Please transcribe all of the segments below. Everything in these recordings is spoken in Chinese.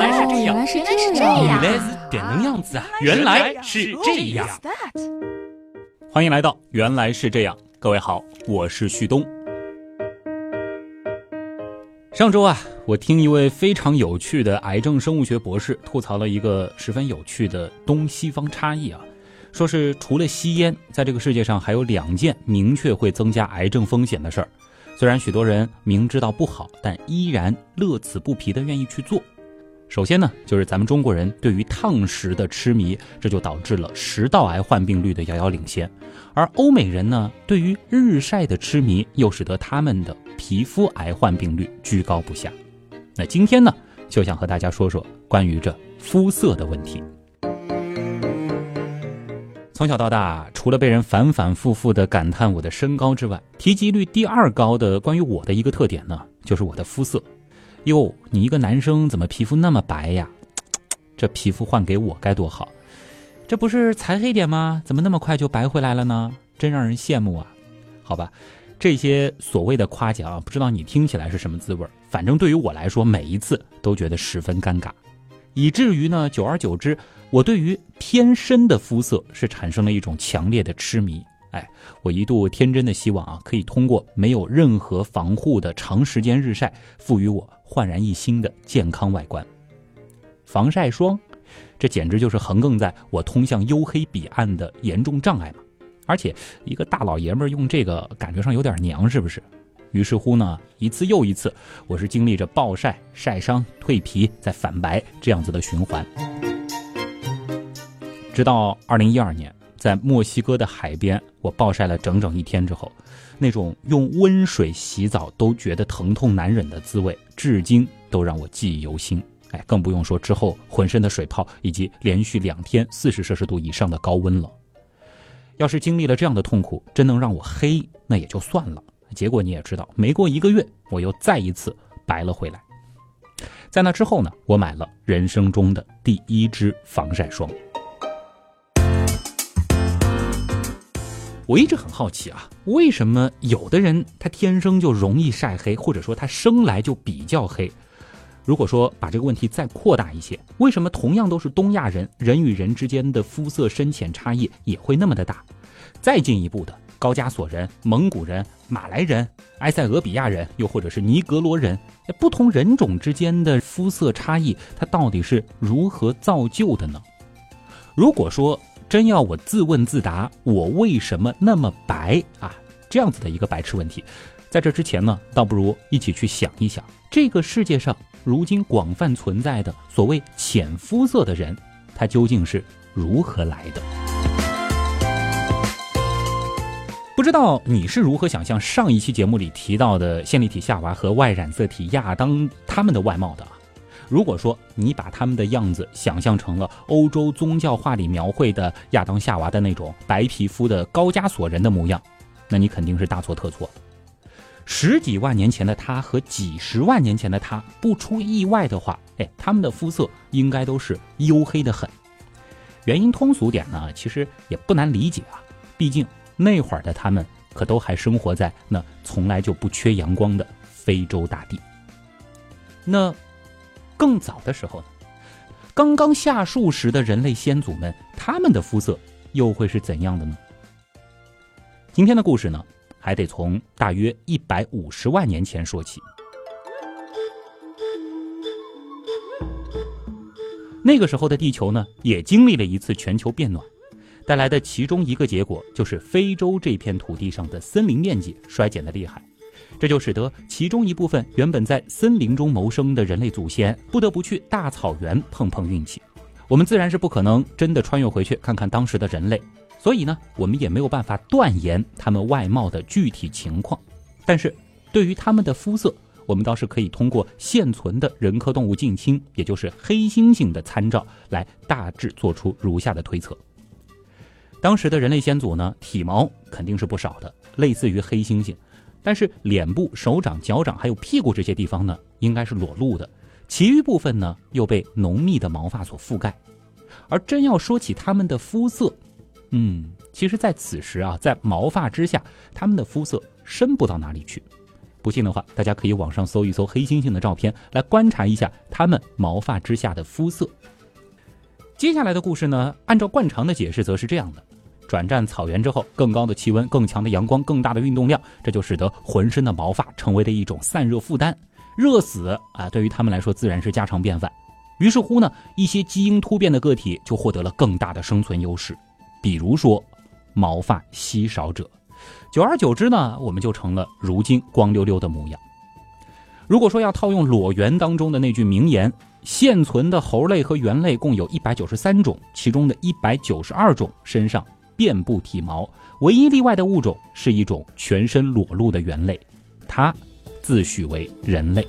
来是这样，原来是这样，原来是这样子啊！原来是这样。欢迎来到《原来是这样》，各位好，我是旭东。上周啊，我听一位非常有趣的癌症生物学博士吐槽了一个十分有趣的东西方差异啊，说是除了吸烟，在这个世界上还有两件明确会增加癌症风险的事儿。虽然许多人明知道不好，但依然乐此不疲的愿意去做。首先呢，就是咱们中国人对于烫食的痴迷，这就导致了食道癌患病率的遥遥领先。而欧美人呢，对于日晒的痴迷，又使得他们的皮肤癌患病率居高不下。那今天呢，就想和大家说说关于这肤色的问题。从小到大，除了被人反反复复的感叹我的身高之外，提及率第二高的关于我的一个特点呢，就是我的肤色。哟，你一个男生怎么皮肤那么白呀？这皮肤换给我该多好！这不是才黑点吗？怎么那么快就白回来了呢？真让人羡慕啊！好吧，这些所谓的夸奖，不知道你听起来是什么滋味？反正对于我来说，每一次都觉得十分尴尬，以至于呢，久而久之，我对于偏深的肤色是产生了一种强烈的痴迷。哎，我一度天真的希望啊，可以通过没有任何防护的长时间日晒，赋予我焕然一新的健康外观。防晒霜，这简直就是横亘在我通向黝黑彼岸的严重障碍嘛！而且一个大老爷们儿用这个，感觉上有点娘，是不是？于是乎呢，一次又一次，我是经历着暴晒、晒伤、蜕皮、再反白这样子的循环，直到二零一二年。在墨西哥的海边，我暴晒了整整一天之后，那种用温水洗澡都觉得疼痛难忍的滋味，至今都让我记忆犹新。哎，更不用说之后浑身的水泡以及连续两天四十摄氏度以上的高温了。要是经历了这样的痛苦，真能让我黑，那也就算了。结果你也知道，没过一个月，我又再一次白了回来。在那之后呢，我买了人生中的第一支防晒霜。我一直很好奇啊，为什么有的人他天生就容易晒黑，或者说他生来就比较黑？如果说把这个问题再扩大一些，为什么同样都是东亚人，人与人之间的肤色深浅差异也会那么的大？再进一步的，高加索人、蒙古人、马来人、埃塞俄比亚人，又或者是尼格罗人，不同人种之间的肤色差异，它到底是如何造就的呢？如果说，真要我自问自答，我为什么那么白啊？这样子的一个白痴问题，在这之前呢，倒不如一起去想一想，这个世界上如今广泛存在的所谓浅肤色的人，他究竟是如何来的？不知道你是如何想象上一期节目里提到的线粒体夏娃和外染色体亚当他们的外貌的啊？如果说你把他们的样子想象成了欧洲宗教画里描绘的亚当夏娃的那种白皮肤的高加索人的模样，那你肯定是大错特错。十几万年前的他和几十万年前的他，不出意外的话，哎，他们的肤色应该都是黝黑的很。原因通俗点呢，其实也不难理解啊，毕竟那会儿的他们可都还生活在那从来就不缺阳光的非洲大地。那。更早的时候呢，刚刚下树时的人类先祖们，他们的肤色又会是怎样的呢？今天的故事呢，还得从大约一百五十万年前说起。那个时候的地球呢，也经历了一次全球变暖，带来的其中一个结果，就是非洲这片土地上的森林面积衰减的厉害。这就使得其中一部分原本在森林中谋生的人类祖先不得不去大草原碰碰运气。我们自然是不可能真的穿越回去看看当时的人类，所以呢，我们也没有办法断言他们外貌的具体情况。但是，对于他们的肤色，我们倒是可以通过现存的人科动物近亲，也就是黑猩猩的参照，来大致做出如下的推测：当时的人类先祖呢，体毛肯定是不少的，类似于黑猩猩。但是脸部、手掌、脚掌还有屁股这些地方呢，应该是裸露的，其余部分呢又被浓密的毛发所覆盖。而真要说起他们的肤色，嗯，其实，在此时啊，在毛发之下，他们的肤色深不到哪里去。不信的话，大家可以网上搜一搜黑猩猩的照片，来观察一下他们毛发之下的肤色。接下来的故事呢，按照惯常的解释，则是这样的：转战草原之后，更高的气温、更强的阳光、更大的运动量，这就使得浑身的毛发成为了一种散热负担，热死啊，对于他们来说自然是家常便饭。于是乎呢，一些基因突变的个体就获得了更大的生存优势，比如说毛发稀少者。久而久之呢，我们就成了如今光溜溜的模样。如果说要套用《裸猿》当中的那句名言，现存的猴类和猿类共有一百九十三种，其中的一百九十二种身上遍布体毛，唯一例外的物种是一种全身裸露的猿类，它自诩为人类。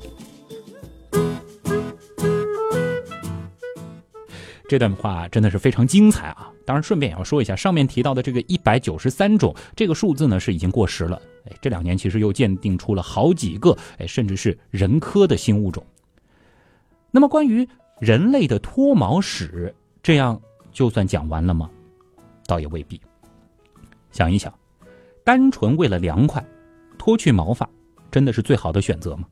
这段话真的是非常精彩啊！当然，顺便也要说一下，上面提到的这个一百九十三种这个数字呢，是已经过时了。哎，这两年其实又鉴定出了好几个，哎，甚至是人科的新物种。那么，关于人类的脱毛史，这样就算讲完了吗？倒也未必。想一想，单纯为了凉快，脱去毛发，真的是最好的选择吗？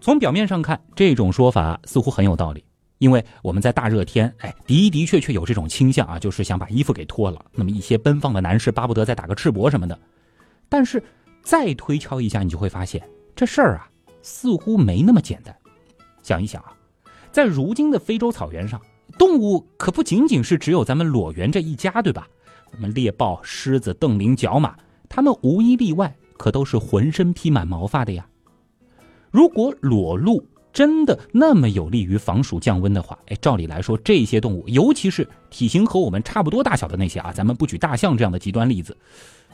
从表面上看，这种说法似乎很有道理。因为我们在大热天，哎，的的确确有这种倾向啊，就是想把衣服给脱了。那么一些奔放的男士巴不得再打个赤膊什么的。但是再推敲一下，你就会发现这事儿啊，似乎没那么简单。想一想啊，在如今的非洲草原上，动物可不仅仅是只有咱们裸猿这一家，对吧？什么猎豹、狮子、瞪羚、角马，它们无一例外可都是浑身披满毛发的呀。如果裸露，真的那么有利于防暑降温的话，哎，照理来说，这些动物，尤其是体型和我们差不多大小的那些啊，咱们不举大象这样的极端例子，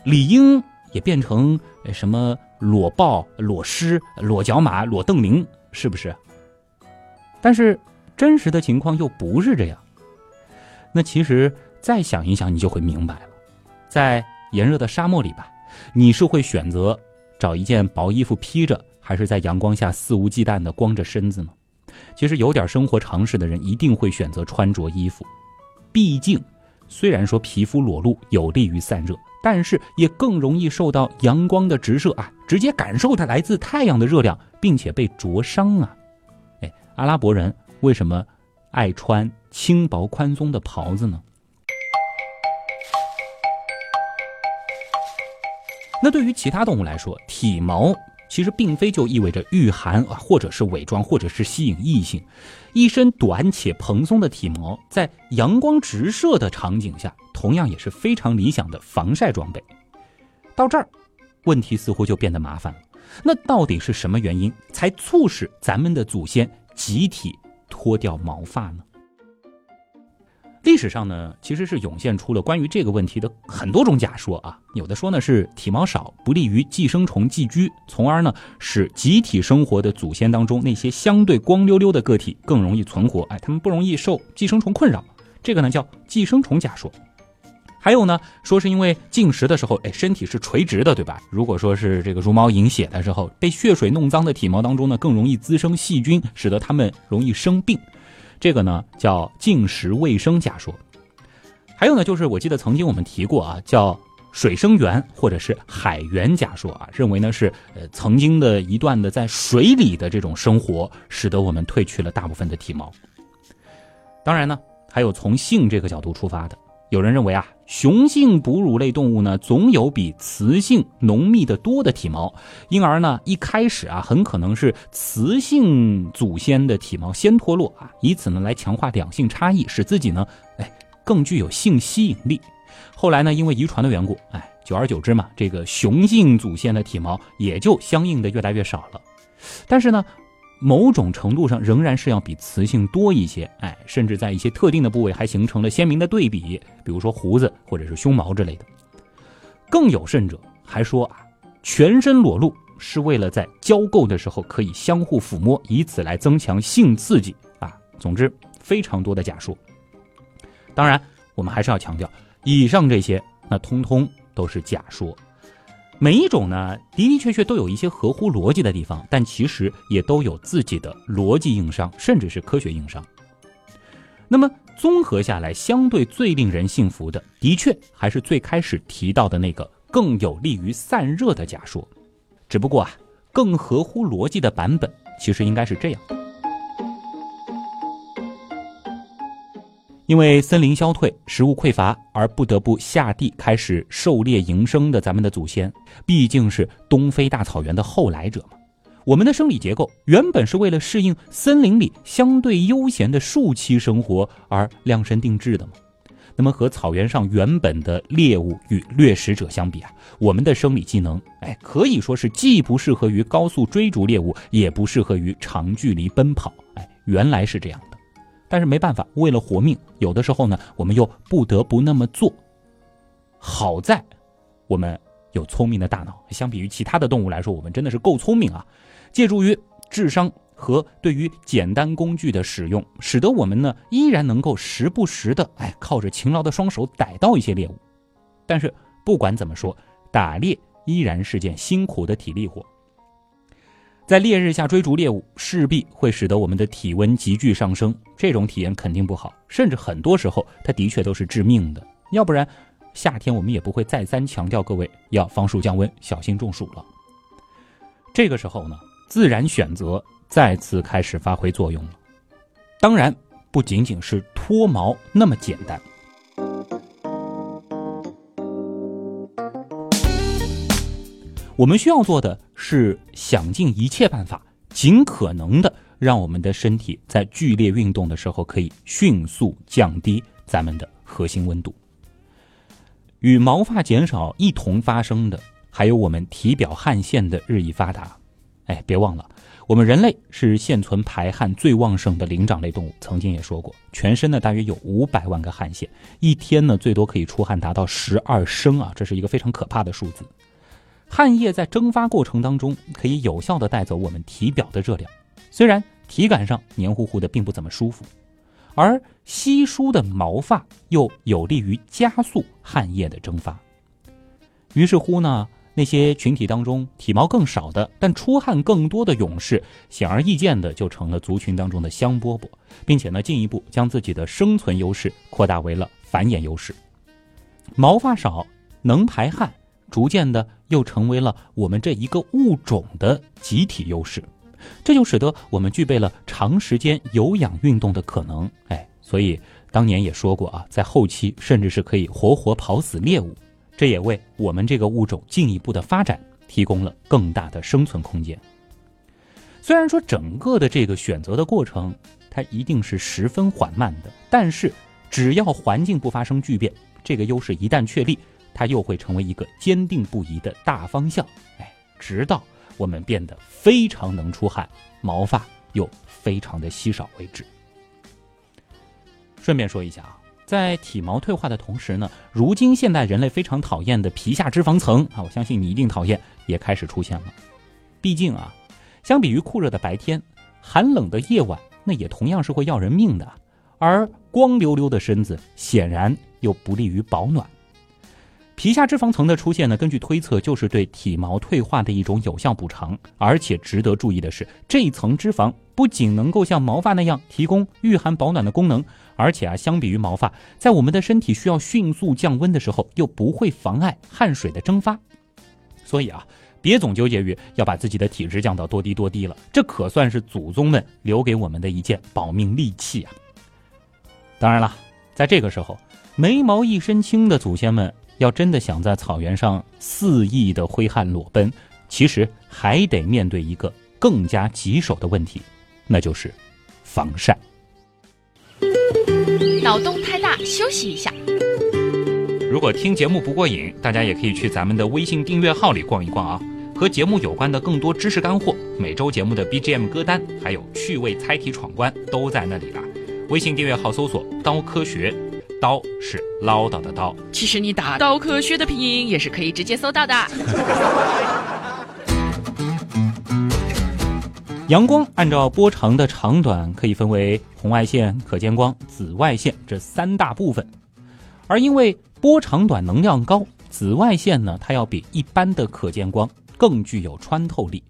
理应也变成什么裸豹、裸狮、裸角马、裸瞪羚，是不是？但是真实的情况又不是这样。那其实再想一想，你就会明白了，在炎热的沙漠里吧，你是会选择找一件薄衣服披着。还是在阳光下肆无忌惮地光着身子呢？其实有点生活常识的人一定会选择穿着衣服，毕竟虽然说皮肤裸露有利于散热，但是也更容易受到阳光的直射啊，直接感受它来自太阳的热量，并且被灼伤啊。哎，阿拉伯人为什么爱穿轻薄宽松的袍子呢？那对于其他动物来说，体毛。其实并非就意味着御寒，或者是伪装，或者是吸引异性。一身短且蓬松的体毛，在阳光直射的场景下，同样也是非常理想的防晒装备。到这儿，问题似乎就变得麻烦了。那到底是什么原因，才促使咱们的祖先集体脱掉毛发呢？历史上呢，其实是涌现出了关于这个问题的很多种假说啊。有的说呢是体毛少不利于寄生虫寄居，从而呢使集体生活的祖先当中那些相对光溜溜的个体更容易存活，哎，他们不容易受寄生虫困扰。这个呢叫寄生虫假说。还有呢，说是因为进食的时候，哎，身体是垂直的，对吧？如果说是这个茹毛饮血的时候，被血水弄脏的体毛当中呢，更容易滋生细菌，使得它们容易生病。这个呢叫进食卫生假说，还有呢就是我记得曾经我们提过啊，叫水生源或者是海源假说啊，认为呢是呃曾经的一段的在水里的这种生活，使得我们褪去了大部分的体毛。当然呢，还有从性这个角度出发的。有人认为啊，雄性哺乳类动物呢，总有比雌性浓密的多的体毛，因而呢，一开始啊，很可能是雌性祖先的体毛先脱落啊，以此呢来强化两性差异，使自己呢，哎，更具有性吸引力。后来呢，因为遗传的缘故，哎，久而久之嘛，这个雄性祖先的体毛也就相应的越来越少了。但是呢。某种程度上仍然是要比雌性多一些，哎，甚至在一些特定的部位还形成了鲜明的对比，比如说胡子或者是胸毛之类的。更有甚者，还说啊，全身裸露是为了在交媾的时候可以相互抚摸，以此来增强性刺激啊。总之，非常多的假说。当然，我们还是要强调，以上这些那通通都是假说。每一种呢，的的确确都有一些合乎逻辑的地方，但其实也都有自己的逻辑硬伤，甚至是科学硬伤。那么综合下来，相对最令人信服的，的确还是最开始提到的那个更有利于散热的假说。只不过啊，更合乎逻辑的版本，其实应该是这样：因为森林消退、食物匮乏而不得不下地开始狩猎营生的咱们的祖先，毕竟是东非大草原的后来者嘛。我们的生理结构原本是为了适应森林里相对悠闲的树栖生活而量身定制的嘛。那么和草原上原本的猎物与掠食者相比啊，我们的生理机能，哎，可以说是既不适合于高速追逐猎物，也不适合于长距离奔跑。哎，原来是这样的。但是没办法，为了活命，有的时候呢，我们又不得不那么做。好在，我们有聪明的大脑，相比于其他的动物来说，我们真的是够聪明啊。借助于智商和对于简单工具的使用，使得我们呢依然能够时不时的哎靠着勤劳的双手逮到一些猎物。但是不管怎么说，打猎依然是件辛苦的体力活。在烈日下追逐猎物，势必会使得我们的体温急剧上升，这种体验肯定不好，甚至很多时候它的确都是致命的。要不然，夏天我们也不会再三强调各位要防暑降温，小心中暑了。这个时候呢？自然选择再次开始发挥作用了，当然不仅仅是脱毛那么简单。我们需要做的是想尽一切办法，尽可能的让我们的身体在剧烈运动的时候可以迅速降低咱们的核心温度。与毛发减少一同发生的，还有我们体表汗腺的日益发达。哎，别忘了，我们人类是现存排汗最旺盛的灵长类动物。曾经也说过，全身呢大约有五百万个汗腺，一天呢最多可以出汗达到十二升啊，这是一个非常可怕的数字。汗液在蒸发过程当中，可以有效的带走我们体表的热量，虽然体感上黏糊糊的，并不怎么舒服，而稀疏的毛发又有利于加速汗液的蒸发。于是乎呢。那些群体当中体毛更少的，但出汗更多的勇士，显而易见的就成了族群当中的香饽饽，并且呢，进一步将自己的生存优势扩大为了繁衍优势。毛发少，能排汗，逐渐的又成为了我们这一个物种的集体优势，这就使得我们具备了长时间有氧运动的可能。哎，所以当年也说过啊，在后期甚至是可以活活跑死猎物。这也为我们这个物种进一步的发展提供了更大的生存空间。虽然说整个的这个选择的过程，它一定是十分缓慢的，但是只要环境不发生巨变，这个优势一旦确立，它又会成为一个坚定不移的大方向。哎，直到我们变得非常能出汗，毛发又非常的稀少为止。顺便说一下啊。在体毛退化的同时呢，如今现代人类非常讨厌的皮下脂肪层啊，我相信你一定讨厌，也开始出现了。毕竟啊，相比于酷热的白天，寒冷的夜晚，那也同样是会要人命的。而光溜溜的身子显然又不利于保暖。皮下脂肪层的出现呢，根据推测就是对体毛退化的一种有效补偿。而且值得注意的是，这一层脂肪不仅能够像毛发那样提供御寒保暖的功能。而且啊，相比于毛发，在我们的身体需要迅速降温的时候，又不会妨碍汗水的蒸发。所以啊，别总纠结于要把自己的体质降到多低多低了，这可算是祖宗们留给我们的一件保命利器啊。当然了，在这个时候，眉毛一身轻的祖先们，要真的想在草原上肆意的挥汗裸奔，其实还得面对一个更加棘手的问题，那就是防晒。脑洞太大，休息一下。如果听节目不过瘾，大家也可以去咱们的微信订阅号里逛一逛啊，和节目有关的更多知识干货、每周节目的 BGM 歌单，还有趣味猜题闯关都在那里了。微信订阅号搜索“刀科学”，刀是唠叨的刀。其实你打“刀科学”的拼音也是可以直接搜到的。阳光按照波长的长短可以分为红外线、可见光、紫外线这三大部分，而因为波长短、能量高，紫外线呢它要比一般的可见光更具有穿透力。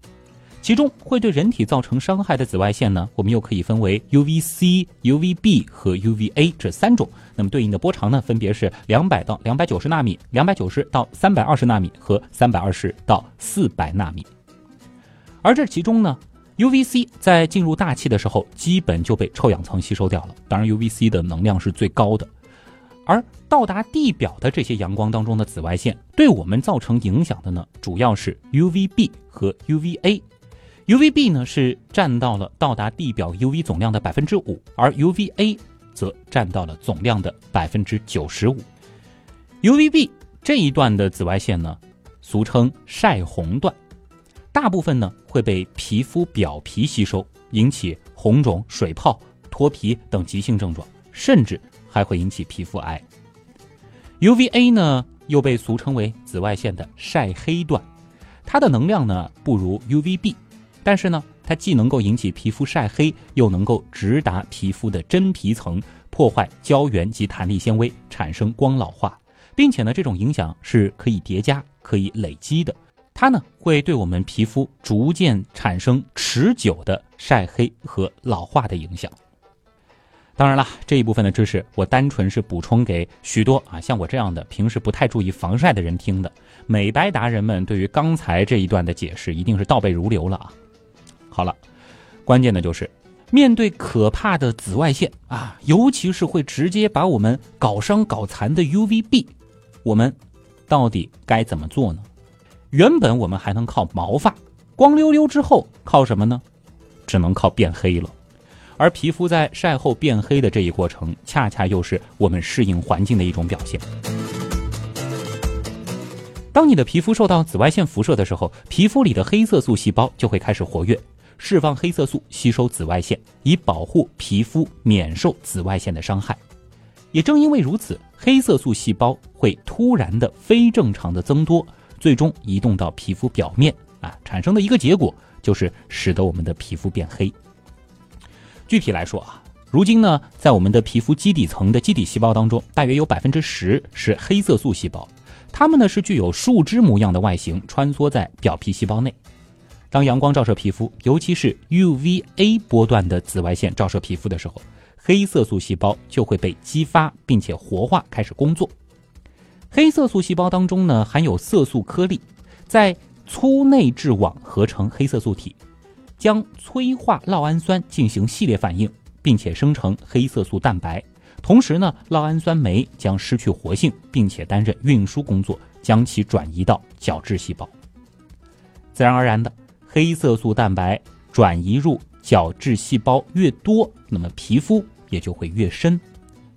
其中会对人体造成伤害的紫外线呢，我们又可以分为 UVC、UVB 和 UVA 这三种。那么对应的波长呢，分别是两百到两百九十纳米、两百九十到三百二十纳米和三百二十到四百纳米。而这其中呢，UVC 在进入大气的时候，基本就被臭氧层吸收掉了。当然，UVC 的能量是最高的。而到达地表的这些阳光当中的紫外线，对我们造成影响的呢，主要是 UVB 和 UVA。UVB 呢是占到了到达地表 UV 总量的百分之五，而 UVA 则占到了总量的百分之九十五。UVB 这一段的紫外线呢，俗称晒红段，大部分呢会被皮肤表皮吸收，引起红肿、水泡、脱皮等急性症状，甚至。还会引起皮肤癌。UVA 呢，又被俗称为紫外线的晒黑段，它的能量呢不如 UVB，但是呢，它既能够引起皮肤晒黑，又能够直达皮肤的真皮层，破坏胶原及弹力纤维，产生光老化，并且呢，这种影响是可以叠加、可以累积的。它呢，会对我们皮肤逐渐产生持久的晒黑和老化的影响。当然了，这一部分的知识我单纯是补充给许多啊像我这样的平时不太注意防晒的人听的。美白达人们对于刚才这一段的解释一定是倒背如流了啊。好了，关键的就是面对可怕的紫外线啊，尤其是会直接把我们搞伤搞残的 UVB，我们到底该怎么做呢？原本我们还能靠毛发光溜溜，之后靠什么呢？只能靠变黑了。而皮肤在晒后变黑的这一过程，恰恰又是我们适应环境的一种表现。当你的皮肤受到紫外线辐射的时候，皮肤里的黑色素细胞就会开始活跃，释放黑色素吸收紫外线，以保护皮肤免受紫外线的伤害。也正因为如此，黑色素细胞会突然的非正常的增多，最终移动到皮肤表面啊，产生的一个结果就是使得我们的皮肤变黑。具体来说啊，如今呢，在我们的皮肤基底层的基底细胞当中，大约有百分之十是黑色素细胞，它们呢是具有树枝模样的外形，穿梭在表皮细胞内。当阳光照射皮肤，尤其是 UVA 波段的紫外线照射皮肤的时候，黑色素细胞就会被激发，并且活化，开始工作。黑色素细胞当中呢含有色素颗粒，在粗内质网合成黑色素体。将催化酪氨酸进行系列反应，并且生成黑色素蛋白。同时呢，酪氨酸酶将失去活性，并且担任运输工作，将其转移到角质细胞。自然而然的，黑色素蛋白转移入角质细胞越多，那么皮肤也就会越深。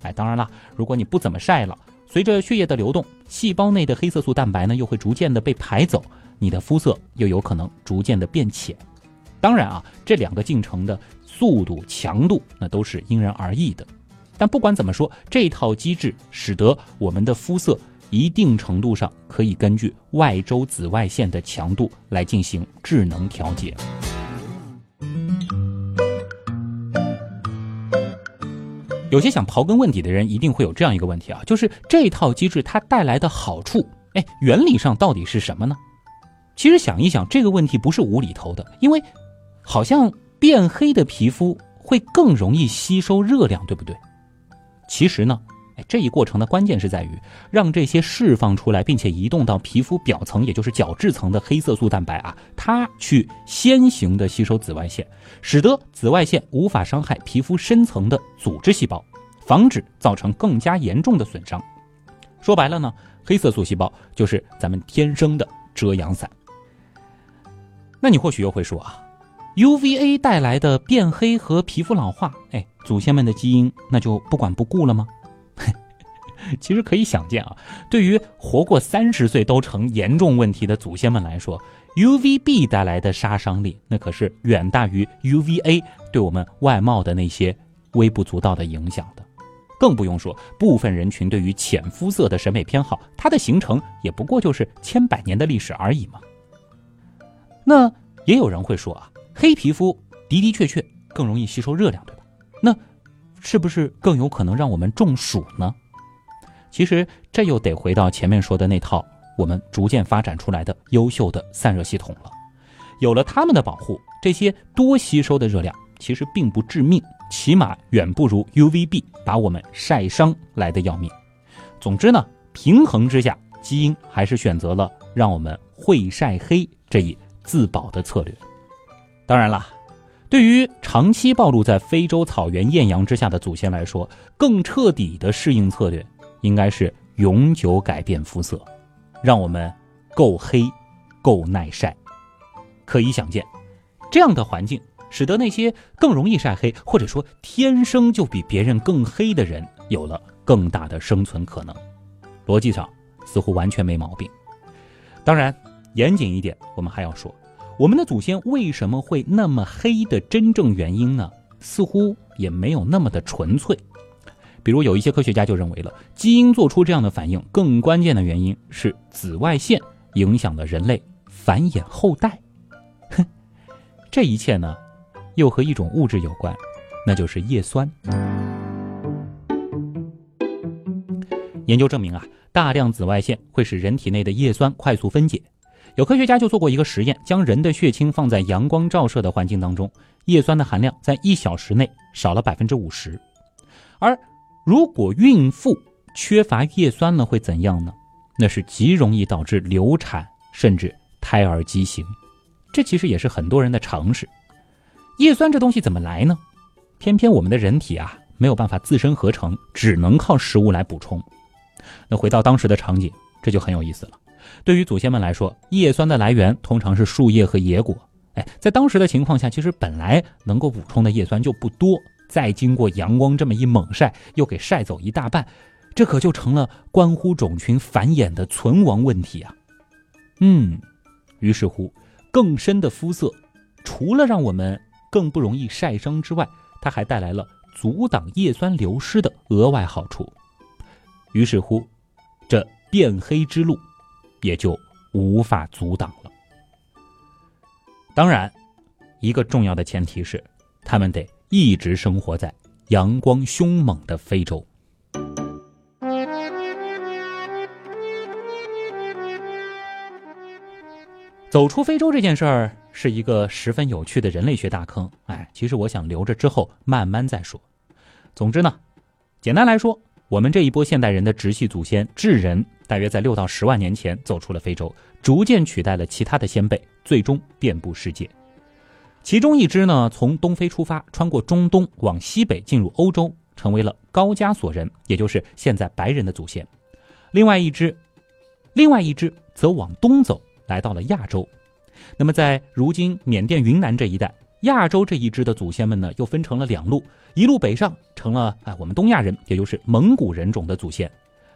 哎，当然了，如果你不怎么晒了，随着血液的流动，细胞内的黑色素蛋白呢又会逐渐的被排走，你的肤色又有可能逐渐的变浅。当然啊，这两个进程的速度、强度那都是因人而异的。但不管怎么说，这套机制使得我们的肤色一定程度上可以根据外周紫外线的强度来进行智能调节。有些想刨根问底的人一定会有这样一个问题啊，就是这套机制它带来的好处，哎，原理上到底是什么呢？其实想一想，这个问题不是无厘头的，因为。好像变黑的皮肤会更容易吸收热量，对不对？其实呢，这一过程的关键是在于让这些释放出来并且移动到皮肤表层，也就是角质层的黑色素蛋白啊，它去先行的吸收紫外线，使得紫外线无法伤害皮肤深层的组织细胞，防止造成更加严重的损伤。说白了呢，黑色素细胞就是咱们天生的遮阳伞。那你或许又会说啊。UVA 带来的变黑和皮肤老化，哎，祖先们的基因那就不管不顾了吗？其实可以想见啊，对于活过三十岁都成严重问题的祖先们来说，UVB 带来的杀伤力那可是远大于 UVA 对我们外貌的那些微不足道的影响的。更不用说部分人群对于浅肤色的审美偏好，它的形成也不过就是千百年的历史而已嘛。那也有人会说啊。黑皮肤的的确确更容易吸收热量，对吧？那是不是更有可能让我们中暑呢？其实这又得回到前面说的那套我们逐渐发展出来的优秀的散热系统了。有了它们的保护，这些多吸收的热量其实并不致命，起码远不如 UVB 把我们晒伤来的要命。总之呢，平衡之下，基因还是选择了让我们会晒黑这一自保的策略。当然了，对于长期暴露在非洲草原艳阳之下的祖先来说，更彻底的适应策略应该是永久改变肤色，让我们够黑、够耐晒。可以想见，这样的环境使得那些更容易晒黑，或者说天生就比别人更黑的人，有了更大的生存可能。逻辑上似乎完全没毛病。当然，严谨一点，我们还要说。我们的祖先为什么会那么黑的真正原因呢？似乎也没有那么的纯粹。比如有一些科学家就认为了，基因做出这样的反应，更关键的原因是紫外线影响了人类繁衍后代。哼，这一切呢，又和一种物质有关，那就是叶酸。研究证明啊，大量紫外线会使人体内的叶酸快速分解。有科学家就做过一个实验，将人的血清放在阳光照射的环境当中，叶酸的含量在一小时内少了百分之五十。而如果孕妇缺乏叶酸呢，会怎样呢？那是极容易导致流产，甚至胎儿畸形。这其实也是很多人的常识。叶酸这东西怎么来呢？偏偏我们的人体啊没有办法自身合成，只能靠食物来补充。那回到当时的场景，这就很有意思了。对于祖先们来说，叶酸的来源通常是树叶和野果。哎，在当时的情况下，其实本来能够补充的叶酸就不多，再经过阳光这么一猛晒，又给晒走一大半，这可就成了关乎种群繁衍的存亡问题啊！嗯，于是乎，更深的肤色，除了让我们更不容易晒伤之外，它还带来了阻挡叶酸流失的额外好处。于是乎，这变黑之路。也就无法阻挡了。当然，一个重要的前提是，他们得一直生活在阳光凶猛的非洲。走出非洲这件事儿是一个十分有趣的人类学大坑。哎，其实我想留着之后慢慢再说。总之呢，简单来说。我们这一波现代人的直系祖先智人，大约在六到十万年前走出了非洲，逐渐取代了其他的先辈，最终遍布世界。其中一支呢，从东非出发，穿过中东往西北进入欧洲，成为了高加索人，也就是现在白人的祖先。另外一支，另外一支则往东走，来到了亚洲。那么在如今缅甸云南这一带。亚洲这一支的祖先们呢，又分成了两路，一路北上成了哎我们东亚人，也就是蒙古人种的祖先；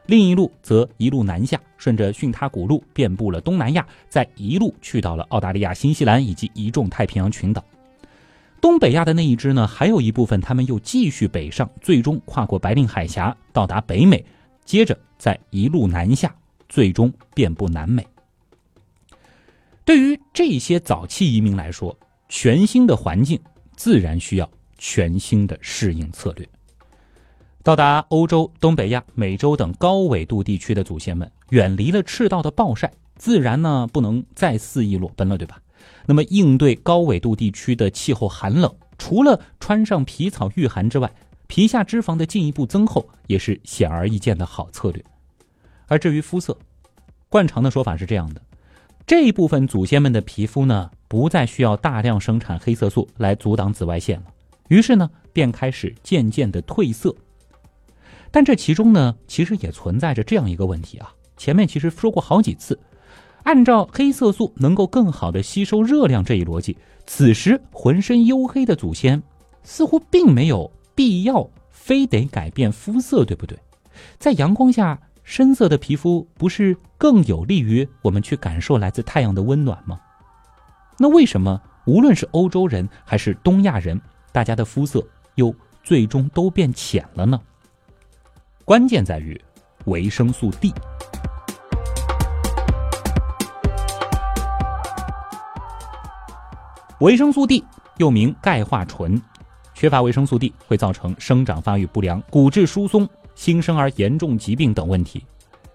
另一路则一路南下，顺着巽他古路遍布了东南亚，再一路去到了澳大利亚、新西兰以及一众太平洋群岛。东北亚的那一支呢，还有一部分他们又继续北上，最终跨过白令海峡到达北美，接着再一路南下，最终遍布南美。对于这些早期移民来说，全新的环境自然需要全新的适应策略。到达欧洲、东北亚、美洲等高纬度地区的祖先们，远离了赤道的暴晒，自然呢不能再肆意裸奔了，对吧？那么应对高纬度地区的气候寒冷，除了穿上皮草御寒之外，皮下脂肪的进一步增厚也是显而易见的好策略。而至于肤色，惯常的说法是这样的：这一部分祖先们的皮肤呢？不再需要大量生产黑色素来阻挡紫外线了，于是呢，便开始渐渐的褪色。但这其中呢，其实也存在着这样一个问题啊。前面其实说过好几次，按照黑色素能够更好的吸收热量这一逻辑，此时浑身黝黑的祖先似乎并没有必要非得改变肤色，对不对？在阳光下，深色的皮肤不是更有利于我们去感受来自太阳的温暖吗？那为什么无论是欧洲人还是东亚人，大家的肤色又最终都变浅了呢？关键在于维生素 D。维生素 D 又名钙化醇，缺乏维生素 D 会造成生长发育不良、骨质疏松、新生儿严重疾病等问题。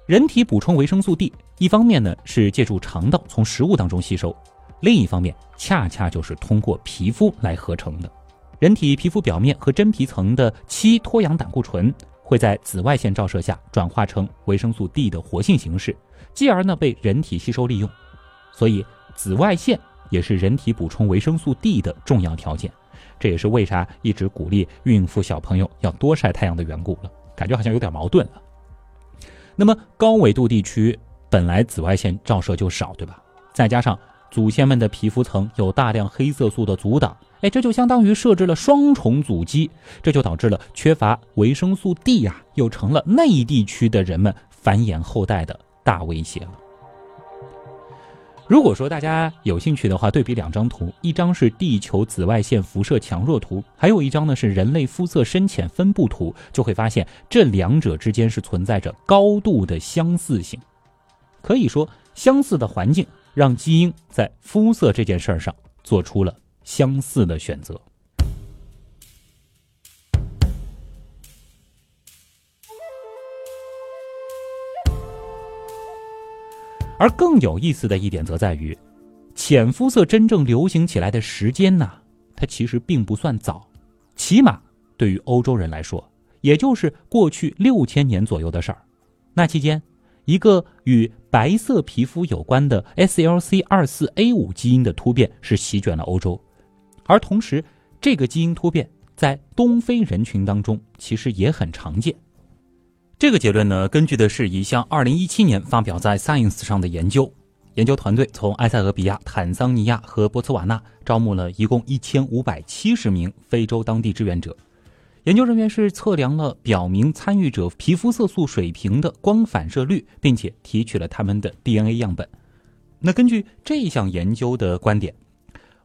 人体补充维生素 D，一方面呢是借助肠道从食物当中吸收。另一方面，恰恰就是通过皮肤来合成的。人体皮肤表面和真皮层的七脱氧胆固醇会在紫外线照射下转化成维生素 D 的活性形式，继而呢被人体吸收利用。所以，紫外线也是人体补充维生素 D 的重要条件。这也是为啥一直鼓励孕妇小朋友要多晒太阳的缘故了。感觉好像有点矛盾了。那么高纬度地区本来紫外线照射就少，对吧？再加上祖先们的皮肤层有大量黑色素的阻挡，哎，这就相当于设置了双重阻击，这就导致了缺乏维生素 D 呀，又成了内地区的人们繁衍后代的大威胁了。如果说大家有兴趣的话，对比两张图，一张是地球紫外线辐射强弱图，还有一张呢是人类肤色深浅分布图，就会发现这两者之间是存在着高度的相似性。可以说，相似的环境让基因在肤色这件事儿上做出了相似的选择。而更有意思的一点则在于，浅肤色真正流行起来的时间呢，它其实并不算早，起码对于欧洲人来说，也就是过去六千年左右的事儿。那期间，一个与白色皮肤有关的 SLC 二四 A 五基因的突变是席卷了欧洲，而同时，这个基因突变在东非人群当中其实也很常见。这个结论呢，根据的是一项2017年发表在《Science》上的研究。研究团队从埃塞俄比亚、坦桑尼亚和波茨瓦纳招募了一共1570名非洲当地志愿者。研究人员是测量了表明参与者皮肤色素水平的光反射率，并且提取了他们的 DNA 样本。那根据这项研究的观点，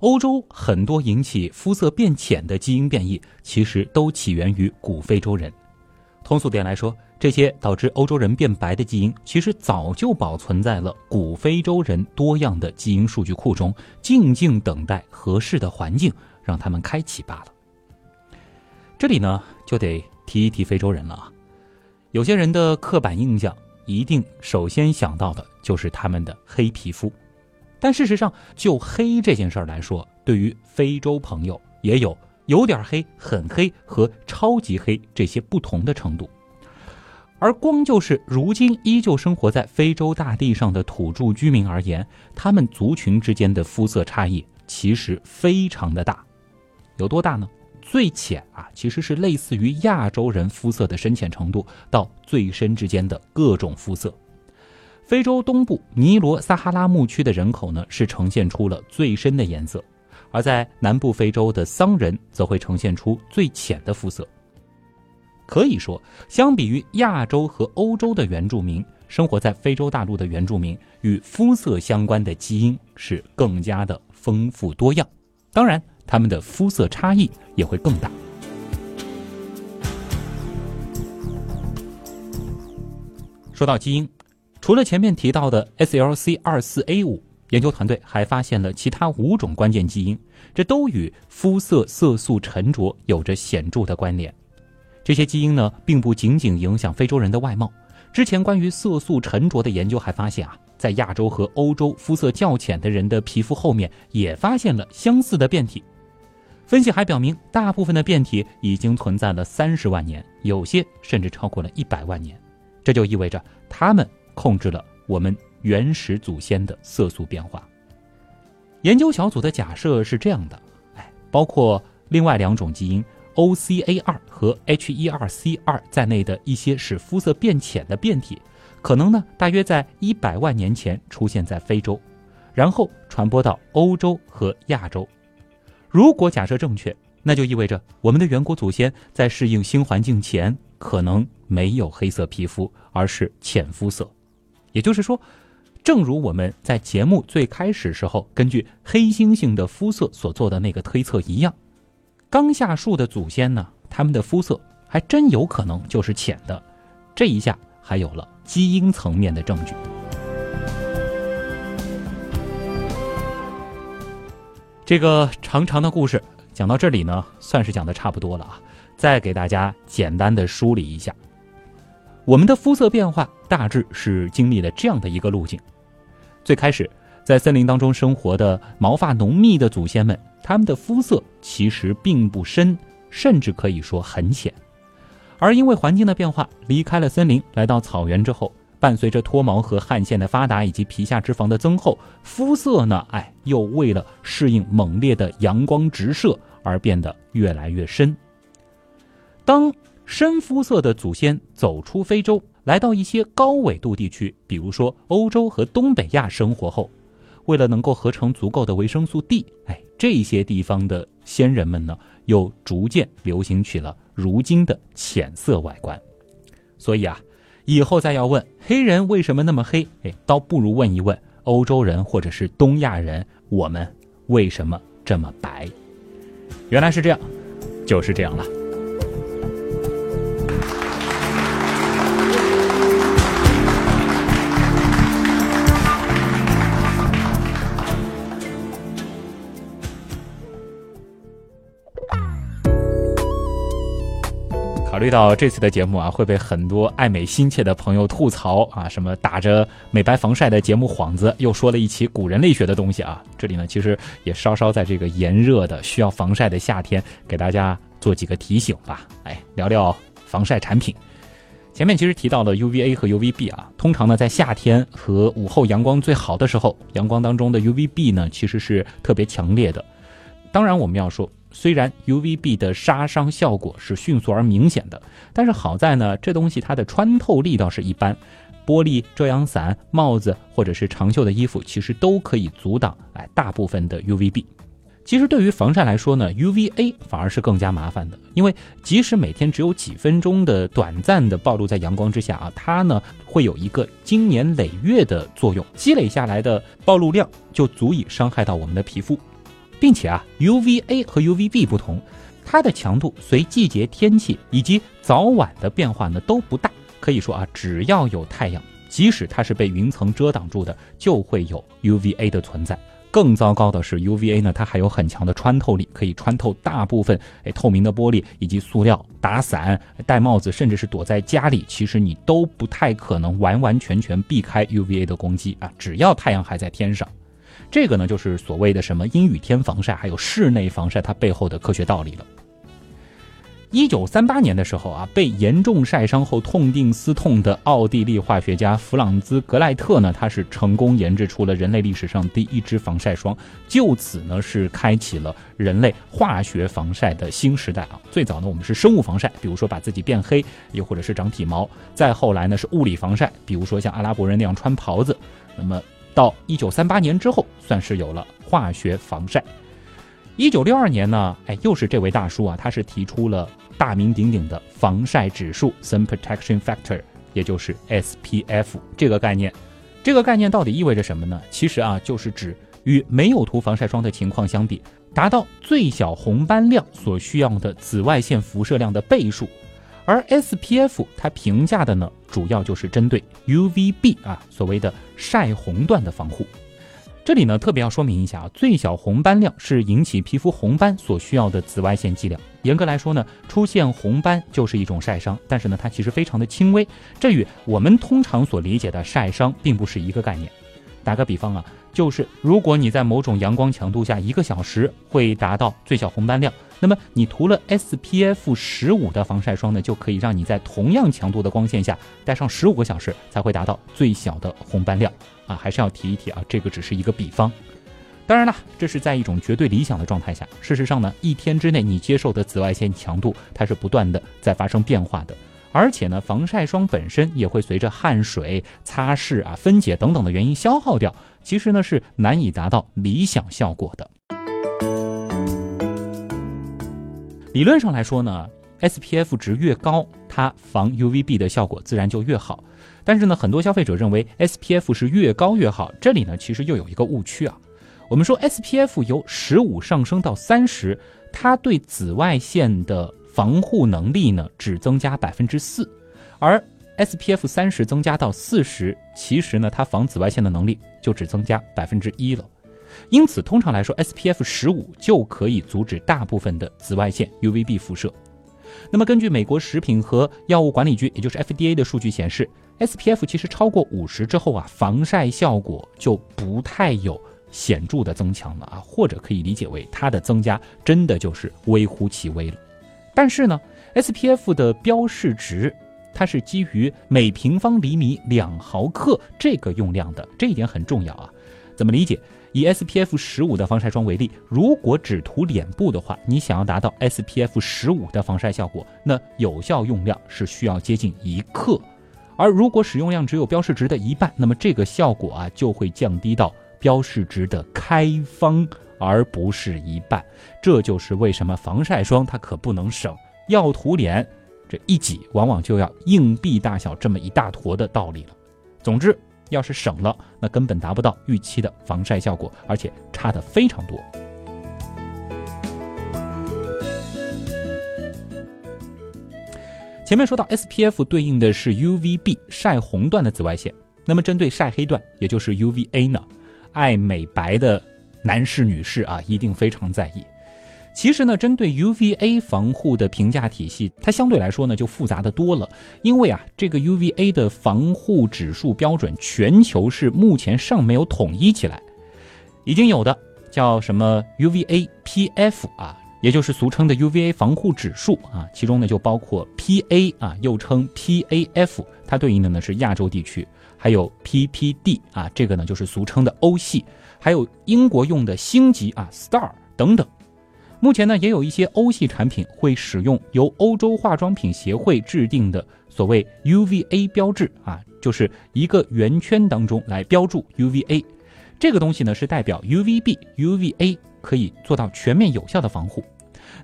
欧洲很多引起肤色变浅的基因变异，其实都起源于古非洲人。通俗点来说，这些导致欧洲人变白的基因，其实早就保存在了古非洲人多样的基因数据库中，静静等待合适的环境让他们开启罢了。这里呢，就得提一提非洲人了啊。有些人的刻板印象，一定首先想到的就是他们的黑皮肤，但事实上，就黑这件事儿来说，对于非洲朋友也有。有点黑、很黑和超级黑这些不同的程度，而光就是如今依旧生活在非洲大地上的土著居民而言，他们族群之间的肤色差异其实非常的大，有多大呢？最浅啊，其实是类似于亚洲人肤色的深浅程度，到最深之间的各种肤色。非洲东部尼罗撒哈拉牧区的人口呢，是呈现出了最深的颜色。而在南部非洲的桑人则会呈现出最浅的肤色。可以说，相比于亚洲和欧洲的原住民，生活在非洲大陆的原住民与肤色相关的基因是更加的丰富多样。当然，他们的肤色差异也会更大。说到基因，除了前面提到的 SLC 二四 A 五。研究团队还发现了其他五种关键基因，这都与肤色色素沉着有着显著的关联。这些基因呢，并不仅仅影响非洲人的外貌。之前关于色素沉着的研究还发现啊，在亚洲和欧洲肤色较浅的人的皮肤后面也发现了相似的变体。分析还表明，大部分的变体已经存在了三十万年，有些甚至超过了一百万年。这就意味着他们控制了我们。原始祖先的色素变化。研究小组的假设是这样的：哎，包括另外两种基因 OCA2 和 He 二 C 二在内的一些使肤色变浅的变体，可能呢大约在一百万年前出现在非洲，然后传播到欧洲和亚洲。如果假设正确，那就意味着我们的远古祖先在适应新环境前可能没有黑色皮肤，而是浅肤色。也就是说。正如我们在节目最开始时候根据黑猩猩的肤色所做的那个推测一样，刚下树的祖先呢，他们的肤色还真有可能就是浅的。这一下还有了基因层面的证据。这个长长的故事讲到这里呢，算是讲的差不多了啊。再给大家简单的梳理一下，我们的肤色变化大致是经历了这样的一个路径。最开始，在森林当中生活的毛发浓密的祖先们，他们的肤色其实并不深，甚至可以说很浅。而因为环境的变化，离开了森林，来到草原之后，伴随着脱毛和汗腺的发达以及皮下脂肪的增厚，肤色呢，哎，又为了适应猛烈的阳光直射而变得越来越深。当深肤色的祖先走出非洲，来到一些高纬度地区，比如说欧洲和东北亚生活后，为了能够合成足够的维生素 D，哎，这些地方的先人们呢，又逐渐流行起了如今的浅色外观。所以啊，以后再要问黑人为什么那么黑，哎，倒不如问一问欧洲人或者是东亚人，我们为什么这么白？原来是这样，就是这样了。考虑到这次的节目啊，会被很多爱美心切的朋友吐槽啊，什么打着美白防晒的节目幌子，又说了一期古人类学的东西啊。这里呢，其实也稍稍在这个炎热的需要防晒的夏天，给大家做几个提醒吧。哎，聊聊防晒产品。前面其实提到了 UVA 和 UVB 啊，通常呢在夏天和午后阳光最好的时候，阳光当中的 UVB 呢其实是特别强烈的。当然，我们要说。虽然 UVB 的杀伤效果是迅速而明显的，但是好在呢，这东西它的穿透力倒是一般。玻璃遮阳伞、帽子或者是长袖的衣服，其实都可以阻挡哎大部分的 UVB。其实对于防晒来说呢，UVA 反而是更加麻烦的，因为即使每天只有几分钟的短暂的暴露在阳光之下啊，它呢会有一个经年累月的作用，积累下来的暴露量就足以伤害到我们的皮肤。并且啊，UVA 和 UVB 不同，它的强度随季节、天气以及早晚的变化呢都不大。可以说啊，只要有太阳，即使它是被云层遮挡住的，就会有 UVA 的存在。更糟糕的是，UVA 呢，它还有很强的穿透力，可以穿透大部分哎透明的玻璃以及塑料。打伞、戴帽子，甚至是躲在家里，其实你都不太可能完完全全避开 UVA 的攻击啊！只要太阳还在天上。这个呢，就是所谓的什么阴雨天防晒，还有室内防晒，它背后的科学道理了。一九三八年的时候啊，被严重晒伤后痛定思痛的奥地利化学家弗朗兹格莱特呢，他是成功研制出了人类历史上第一支防晒霜，就此呢是开启了人类化学防晒的新时代啊。最早呢，我们是生物防晒，比如说把自己变黑，又或者是长体毛；再后来呢是物理防晒，比如说像阿拉伯人那样穿袍子。那么到一九三八年之后，算是有了化学防晒。一九六二年呢，哎，又是这位大叔啊，他是提出了大名鼎鼎的防晒指数 （Sun Protection Factor），也就是 SPF 这个概念。这个概念到底意味着什么呢？其实啊，就是指与没有涂防晒霜的情况相比，达到最小红斑量所需要的紫外线辐射量的倍数。而 SPF 它评价的呢，主要就是针对 UVB 啊，所谓的晒红段的防护。这里呢，特别要说明一下啊，最小红斑量是引起皮肤红斑所需要的紫外线剂量。严格来说呢，出现红斑就是一种晒伤，但是呢，它其实非常的轻微，这与我们通常所理解的晒伤并不是一个概念。打个比方啊，就是如果你在某种阳光强度下一个小时会达到最小红斑量。那么你涂了 SPF 十五的防晒霜呢，就可以让你在同样强度的光线下待上十五个小时，才会达到最小的红斑量啊！还是要提一提啊，这个只是一个比方。当然了，这是在一种绝对理想的状态下。事实上呢，一天之内你接受的紫外线强度，它是不断的在发生变化的。而且呢，防晒霜本身也会随着汗水、擦拭啊、分解等等的原因消耗掉，其实呢是难以达到理想效果的。理论上来说呢，SPF 值越高，它防 UVB 的效果自然就越好。但是呢，很多消费者认为 SPF 是越高越好，这里呢其实又有一个误区啊。我们说 SPF 由十五上升到三十，它对紫外线的防护能力呢只增加百分之四，而 SPF 三十增加到四十，其实呢它防紫外线的能力就只增加百分之一了。因此，通常来说，SPF 十五就可以阻止大部分的紫外线 UVB 辐射。那么，根据美国食品和药物管理局，也就是 FDA 的数据显示，SPF 其实超过五十之后啊，防晒效果就不太有显著的增强了啊，或者可以理解为它的增加真的就是微乎其微了。但是呢，SPF 的标示值它是基于每平方厘米两毫克这个用量的，这一点很重要啊。怎么理解？以 SPF 十五的防晒霜为例，如果只涂脸部的话，你想要达到 SPF 十五的防晒效果，那有效用量是需要接近一克。而如果使用量只有标示值的一半，那么这个效果啊就会降低到标示值的开方，而不是一半。这就是为什么防晒霜它可不能省，要涂脸，这一挤往往就要硬币大小这么一大坨的道理了。总之。要是省了，那根本达不到预期的防晒效果，而且差的非常多。前面说到 SPF 对应的是 UVB 晒红段的紫外线，那么针对晒黑段，也就是 UVA 呢？爱美白的男士女士啊，一定非常在意。其实呢，针对 UVA 防护的评价体系，它相对来说呢就复杂的多了。因为啊，这个 UVA 的防护指数标准，全球是目前尚没有统一起来。已经有的叫什么 UVA PF 啊，也就是俗称的 UVA 防护指数啊，其中呢就包括 PA 啊，又称 PAF，它对应的呢是亚洲地区，还有 PPD 啊，这个呢就是俗称的欧系，还有英国用的星级啊 Star 等等。目前呢，也有一些欧系产品会使用由欧洲化妆品协会制定的所谓 UVA 标志啊，就是一个圆圈当中来标注 UVA，这个东西呢是代表 UVB、UVA 可以做到全面有效的防护。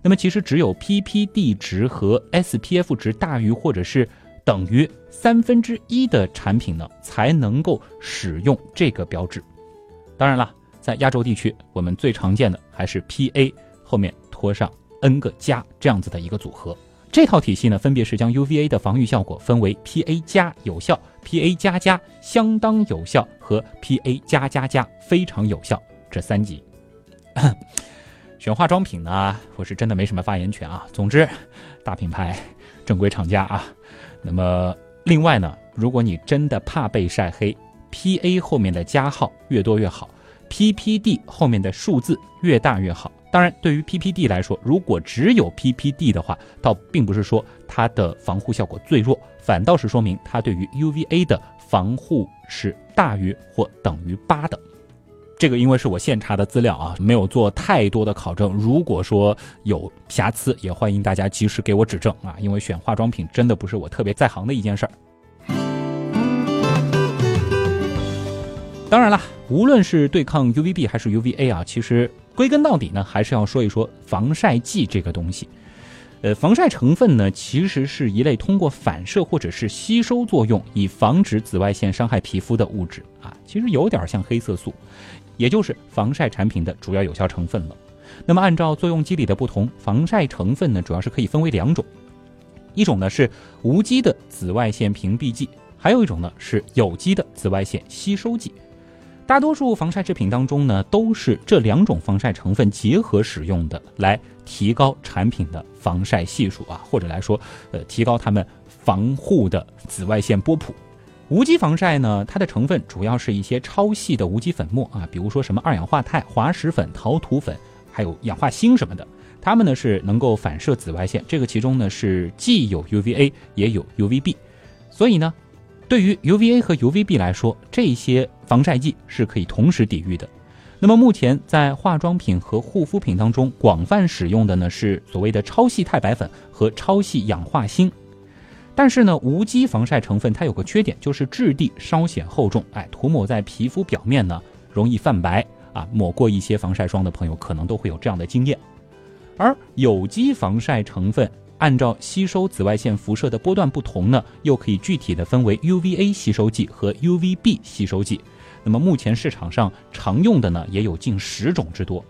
那么其实只有 PPD 值和 SPF 值大于或者是等于三分之一的产品呢，才能够使用这个标志。当然了，在亚洲地区，我们最常见的还是 PA。后面拖上 n 个加这样子的一个组合，这套体系呢，分别是将 UVA 的防御效果分为 PA 加有效、PA 加加相当有效和 PA 加加加非常有效这三级。选化妆品呢，我是真的没什么发言权啊。总之，大品牌、正规厂家啊。那么另外呢，如果你真的怕被晒黑，PA 后面的加号越多越好，PPD 后面的数字越大越好。当然，对于 PPD 来说，如果只有 PPD 的话，倒并不是说它的防护效果最弱，反倒是说明它对于 UVA 的防护是大于或等于八的。这个因为是我现查的资料啊，没有做太多的考证。如果说有瑕疵，也欢迎大家及时给我指正啊，因为选化妆品真的不是我特别在行的一件事儿。当然了，无论是对抗 UVB 还是 UVA 啊，其实。归根到底呢，还是要说一说防晒剂这个东西。呃，防晒成分呢，其实是一类通过反射或者是吸收作用，以防止紫外线伤害皮肤的物质啊。其实有点像黑色素，也就是防晒产品的主要有效成分了。那么按照作用机理的不同，防晒成分呢，主要是可以分为两种，一种呢是无机的紫外线屏蔽剂，还有一种呢是有机的紫外线吸收剂。大多数防晒制品当中呢，都是这两种防晒成分结合使用的，来提高产品的防晒系数啊，或者来说，呃，提高它们防护的紫外线波谱。无机防晒呢，它的成分主要是一些超细的无机粉末啊，比如说什么二氧化钛、滑石粉、陶土粉，还有氧化锌什么的，它们呢是能够反射紫外线，这个其中呢是既有 UVA 也有 UVB，所以呢。对于 UVA 和 UVB 来说，这些防晒剂是可以同时抵御的。那么目前在化妆品和护肤品当中广泛使用的呢是所谓的超细钛白粉和超细氧化锌。但是呢，无机防晒成分它有个缺点，就是质地稍显厚重，哎，涂抹在皮肤表面呢容易泛白啊。抹过一些防晒霜的朋友可能都会有这样的经验。而有机防晒成分。按照吸收紫外线辐射的波段不同呢，又可以具体的分为 UVA 吸收剂和 UVB 吸收剂。那么目前市场上常用的呢，也有近十种之多。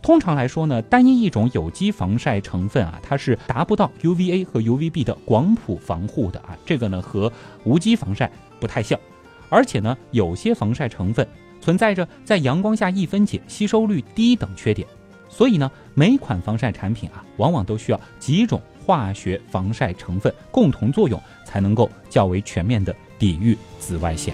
通常来说呢，单一一种有机防晒成分啊，它是达不到 UVA 和 UVB 的广谱防护的啊。这个呢和无机防晒不太像，而且呢，有些防晒成分存在着在阳光下易分解、吸收率低等缺点。所以呢，每款防晒产品啊，往往都需要几种。化学防晒成分共同作用，才能够较为全面的抵御紫外线。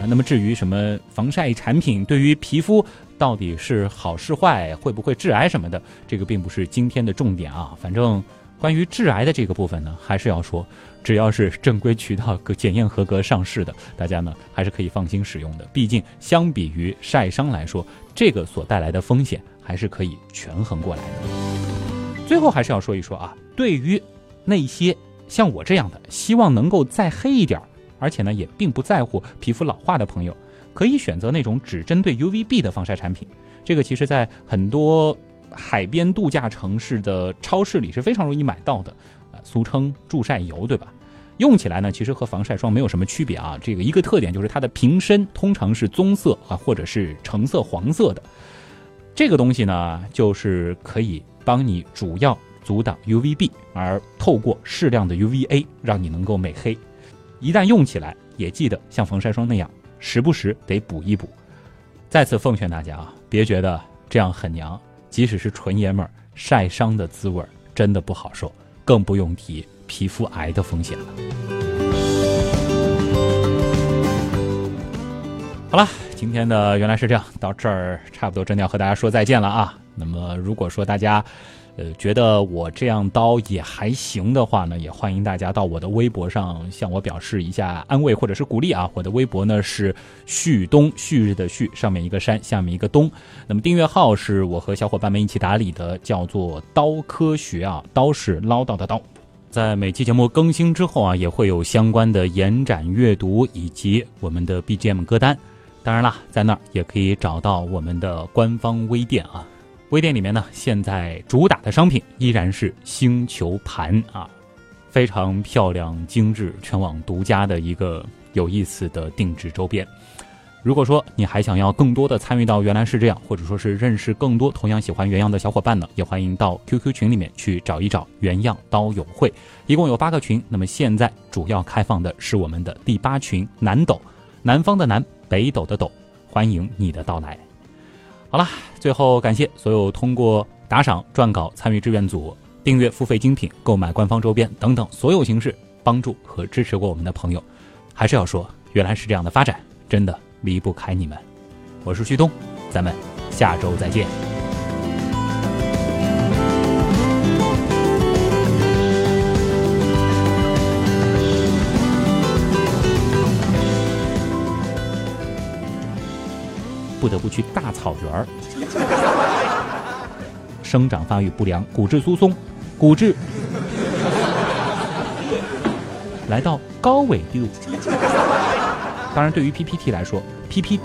啊，那么至于什么防晒产品对于皮肤到底是好是坏，会不会致癌什么的，这个并不是今天的重点啊。反正关于致癌的这个部分呢，还是要说，只要是正规渠道、检验合格上市的，大家呢还是可以放心使用的。毕竟相比于晒伤来说，这个所带来的风险还是可以权衡过来的。最后还是要说一说啊，对于那些像我这样的希望能够再黑一点，而且呢也并不在乎皮肤老化的朋友，可以选择那种只针对 UVB 的防晒产品。这个其实，在很多海边度假城市的超市里是非常容易买到的，啊，俗称助晒油，对吧？用起来呢，其实和防晒霜没有什么区别啊。这个一个特点就是它的瓶身通常是棕色啊，或者是橙色、黄色的。这个东西呢，就是可以帮你主要阻挡 UVB，而透过适量的 UVA 让你能够美黑。一旦用起来，也记得像防晒霜那样，时不时得补一补。再次奉劝大家啊，别觉得这样很娘，即使是纯爷们儿，晒伤的滋味真的不好受，更不用提皮肤癌的风险了。好了，今天的原来是这样，到这儿差不多真的要和大家说再见了啊。那么如果说大家，呃，觉得我这样刀也还行的话呢，也欢迎大家到我的微博上向我表示一下安慰或者是鼓励啊。我的微博呢是旭东，旭日的旭，上面一个山，下面一个东。那么订阅号是我和小伙伴们一起打理的，叫做刀科学啊，刀是唠叨的刀。在每期节目更新之后啊，也会有相关的延展阅读以及我们的 BGM 歌单。当然啦，在那儿也可以找到我们的官方微店啊。微店里面呢，现在主打的商品依然是星球盘啊，非常漂亮精致，全网独家的一个有意思的定制周边。如果说你还想要更多的参与到原来是这样，或者说是认识更多同样喜欢原样的小伙伴呢，也欢迎到 QQ 群里面去找一找原样刀友会，一共有八个群。那么现在主要开放的是我们的第八群南斗，南方的南，北斗的斗，欢迎你的到来。好了，最后感谢所有通过打赏、撰稿、参与志愿组、订阅付费精品、购买官方周边等等所有形式帮助和支持过我们的朋友。还是要说，原来是这样的发展，真的离不开你们。我是旭东，咱们下周再见。不得不去大草原儿，生长发育不良，骨质疏松，骨质来到高纬度。当然，对于 PPT 来说，PP。